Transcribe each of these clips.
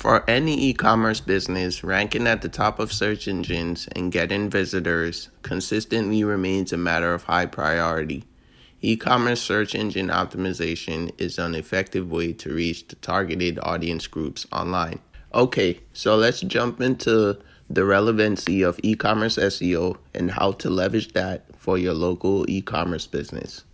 For any e commerce business, ranking at the top of search engines and getting visitors consistently remains a matter of high priority. E commerce search engine optimization is an effective way to reach the targeted audience groups online. Okay, so let's jump into the relevancy of e commerce SEO and how to leverage that for your local e commerce business.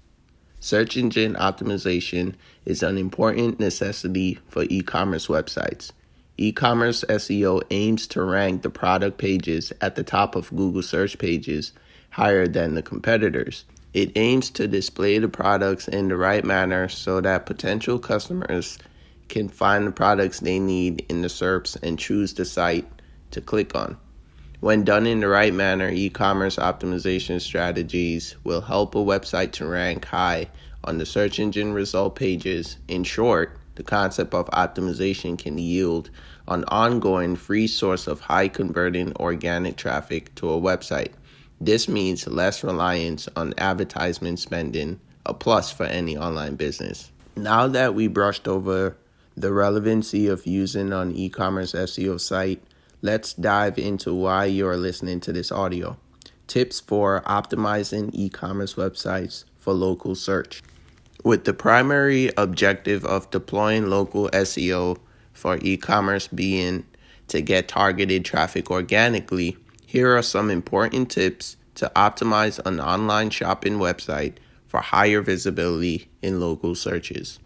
Search engine optimization is an important necessity for e commerce websites. E commerce SEO aims to rank the product pages at the top of Google search pages higher than the competitors. It aims to display the products in the right manner so that potential customers can find the products they need in the SERPs and choose the site to click on. When done in the right manner, e commerce optimization strategies will help a website to rank high on the search engine result pages. In short, the concept of optimization can yield an ongoing free source of high converting organic traffic to a website. This means less reliance on advertisement spending, a plus for any online business. Now that we brushed over the relevancy of using an e commerce SEO site, let's dive into why you're listening to this audio. Tips for optimizing e commerce websites for local search with the primary objective of deploying local SEO for e commerce being to get targeted traffic organically, here are some important tips to optimize an online shopping website for higher visibility in local searches.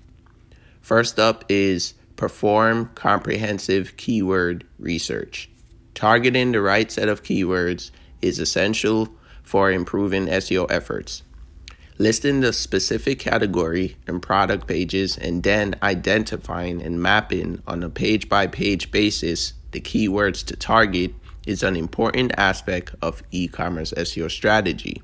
First up is perform comprehensive keyword research. Targeting the right set of keywords is essential for improving SEO efforts listing the specific category and product pages, and then identifying and mapping on a page by page basis the keywords to target is an important aspect of e commerce SEO strategy.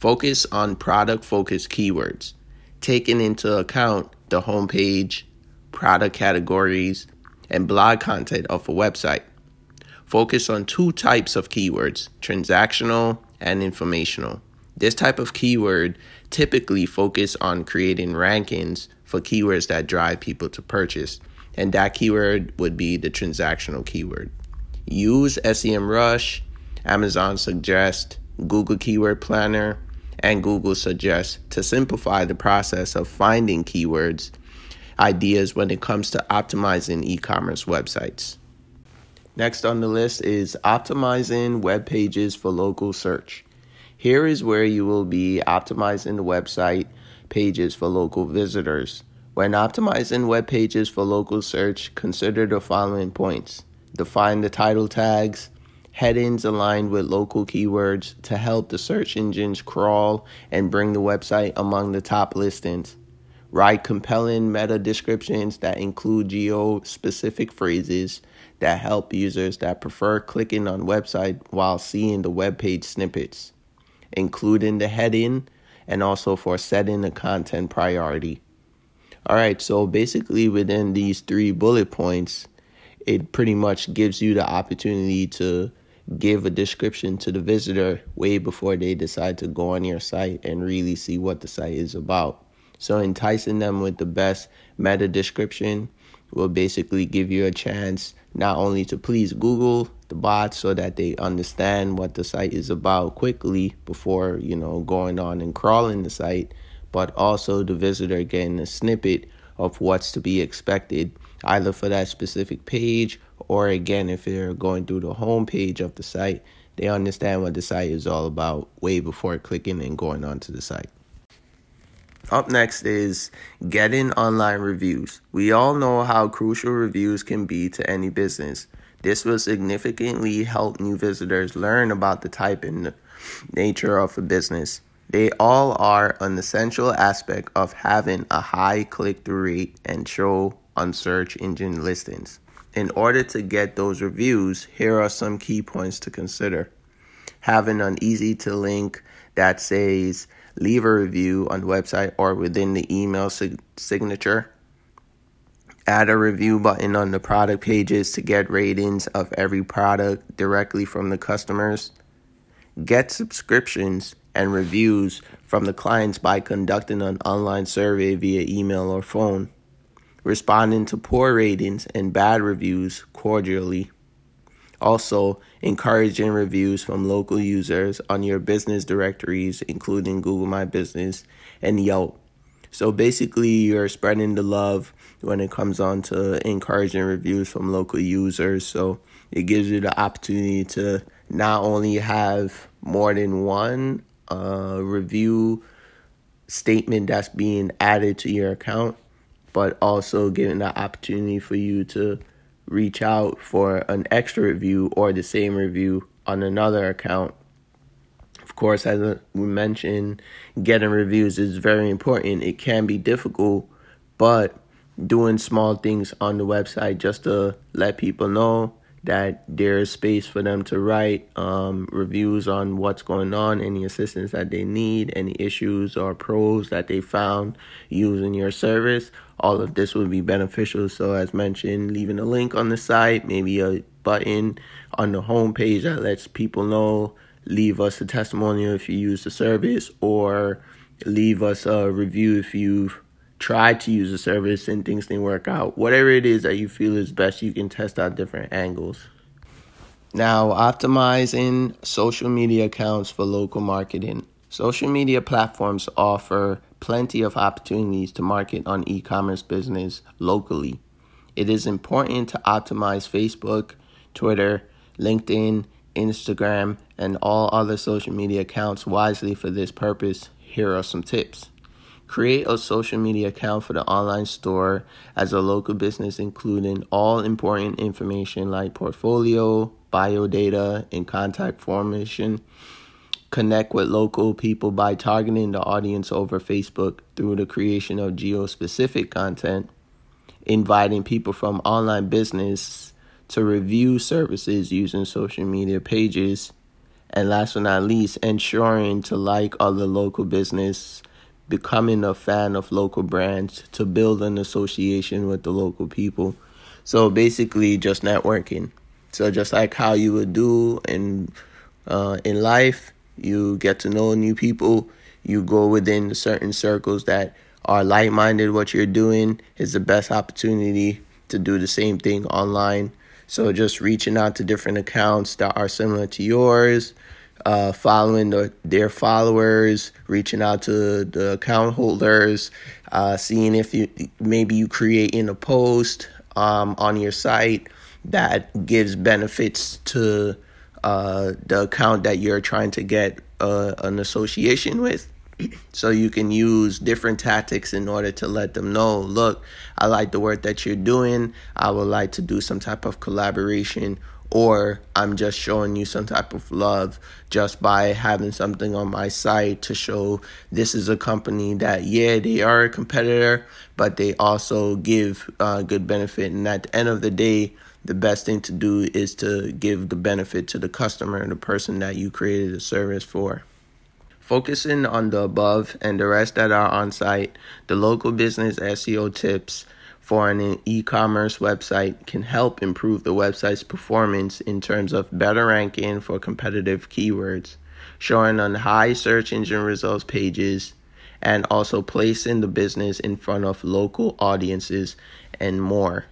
Focus on product focused keywords, taking into account the homepage, product categories, and blog content of a website. Focus on two types of keywords transactional and informational. This type of keyword typically focus on creating rankings for keywords that drive people to purchase, and that keyword would be the transactional keyword. Use SEMrush, Amazon Suggest, Google Keyword Planner, and Google Suggest to simplify the process of finding keywords ideas when it comes to optimizing e commerce websites. Next on the list is optimizing web pages for local search. Here is where you will be optimizing the website pages for local visitors. When optimizing web pages for local search, consider the following points. Define the title tags, headings aligned with local keywords to help the search engines crawl and bring the website among the top listings. Write compelling meta descriptions that include geo specific phrases that help users that prefer clicking on website while seeing the web page snippets including the heading and also for setting the content priority. All right, so basically within these three bullet points, it pretty much gives you the opportunity to give a description to the visitor way before they decide to go on your site and really see what the site is about. So enticing them with the best meta description will basically give you a chance not only to please Google the bots so that they understand what the site is about quickly before you know going on and crawling the site, but also the visitor getting a snippet of what's to be expected either for that specific page or again if they're going through the home page of the site. They understand what the site is all about way before clicking and going onto the site up next is getting online reviews. We all know how crucial reviews can be to any business. This will significantly help new visitors learn about the type and nature of a business. They all are an essential aspect of having a high click through rate and show on search engine listings. In order to get those reviews, here are some key points to consider. Having an easy to link that says leave a review on the website or within the email sig- signature. Add a review button on the product pages to get ratings of every product directly from the customers. Get subscriptions and reviews from the clients by conducting an online survey via email or phone. responding to poor ratings and bad reviews cordially. Also, encouraging reviews from local users on your business directories, including Google My Business and Yelp. So basically, you're spreading the love when it comes on to encouraging reviews from local users. So it gives you the opportunity to not only have more than one uh, review statement that's being added to your account, but also giving the opportunity for you to reach out for an extra review or the same review on another account. Of course, as we mentioned, getting reviews is very important. It can be difficult, but doing small things on the website just to let people know that there's space for them to write um, reviews on what's going on, any assistance that they need, any issues or pros that they found using your service. All of this would be beneficial. So, as mentioned, leaving a link on the site, maybe a button on the homepage that lets people know, leave us a testimonial if you use the service, or leave us a review if you've try to use a service and things didn't work out. Whatever it is that you feel is best, you can test out different angles. Now, optimizing social media accounts for local marketing. Social media platforms offer plenty of opportunities to market on e commerce business locally. It is important to optimize Facebook, Twitter, LinkedIn, Instagram, and all other social media accounts wisely for this purpose. Here are some tips. Create a social media account for the online store as a local business, including all important information like portfolio, bio data, and contact formation. Connect with local people by targeting the audience over Facebook through the creation of geo specific content, inviting people from online business to review services using social media pages, and last but not least, ensuring to like other local business becoming a fan of local brands to build an association with the local people. So basically, just networking. So just like how you would do in uh, in life, you get to know new people. You go within certain circles that are like-minded. What you're doing is the best opportunity to do the same thing online. So just reaching out to different accounts that are similar to yours, uh, following the, their followers, reaching out to the account holders, uh, seeing if you maybe you create in a post um, on your site that gives benefits to uh, the account that you're trying to get uh, an association with. So you can use different tactics in order to let them know, look, I like the work that you're doing. I would like to do some type of collaboration or I'm just showing you some type of love just by having something on my site to show this is a company that, yeah, they are a competitor, but they also give uh, good benefit. And at the end of the day, the best thing to do is to give the benefit to the customer and the person that you created a service for. Focusing on the above and the rest that are on site, the local business SEO tips for an e-commerce website can help improve the website's performance in terms of better ranking for competitive keywords, showing on high search engine results pages, and also placing the business in front of local audiences and more.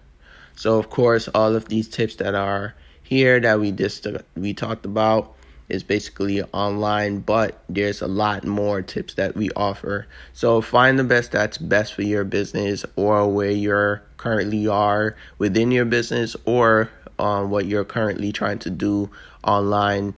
So of course, all of these tips that are here that we just we talked about is basically online, but there's a lot more tips that we offer. So find the best that's best for your business or where you're currently are within your business or um, what you're currently trying to do online